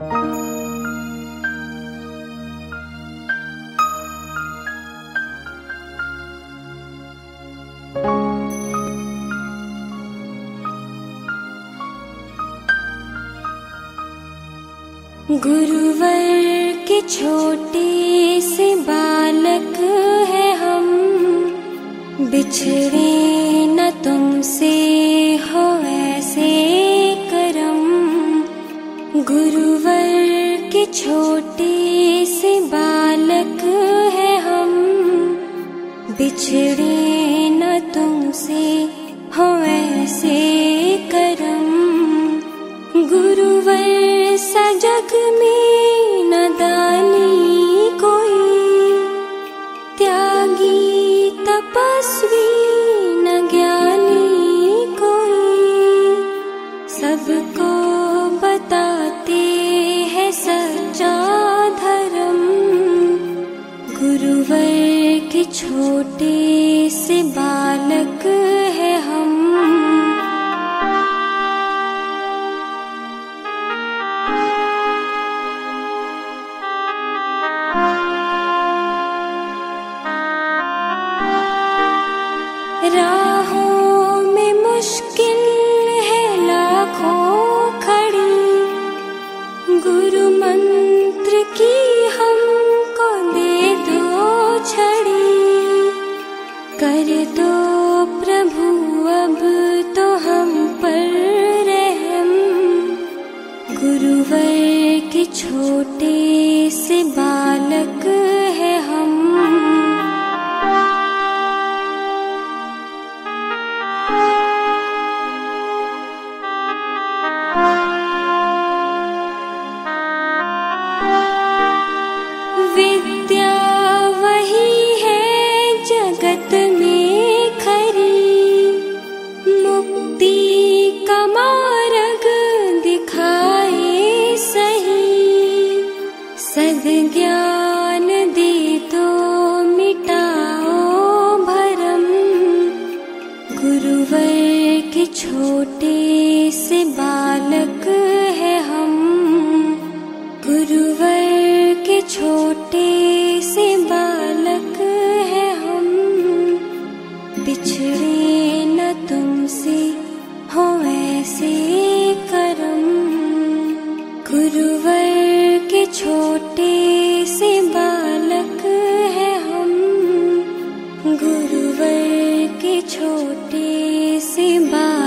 गुरुवर के छोटे से बालक है हम। बिछड़े न तुमसे हो ऐसे। छोटे से बालक है हम। बिछड़े न तुमसे हो ऐसे करम। गुरुवर सा जग में न दानी कोई। त्यागी तपस्वी न ज्ञानी कोई। सबको छोटे से बालक प्रभु अब तो हम पर रहम। गुरुवर के छोटे से बालक ज्ञान दे तो मिटाओ भरम। गुरुवर के गुरुवर के छोटे से बालक है हम। बिछड़े न तुमसे हो ऐसे करम। के छोटे से बालक है हम। गुरुवर के छोटे से बालक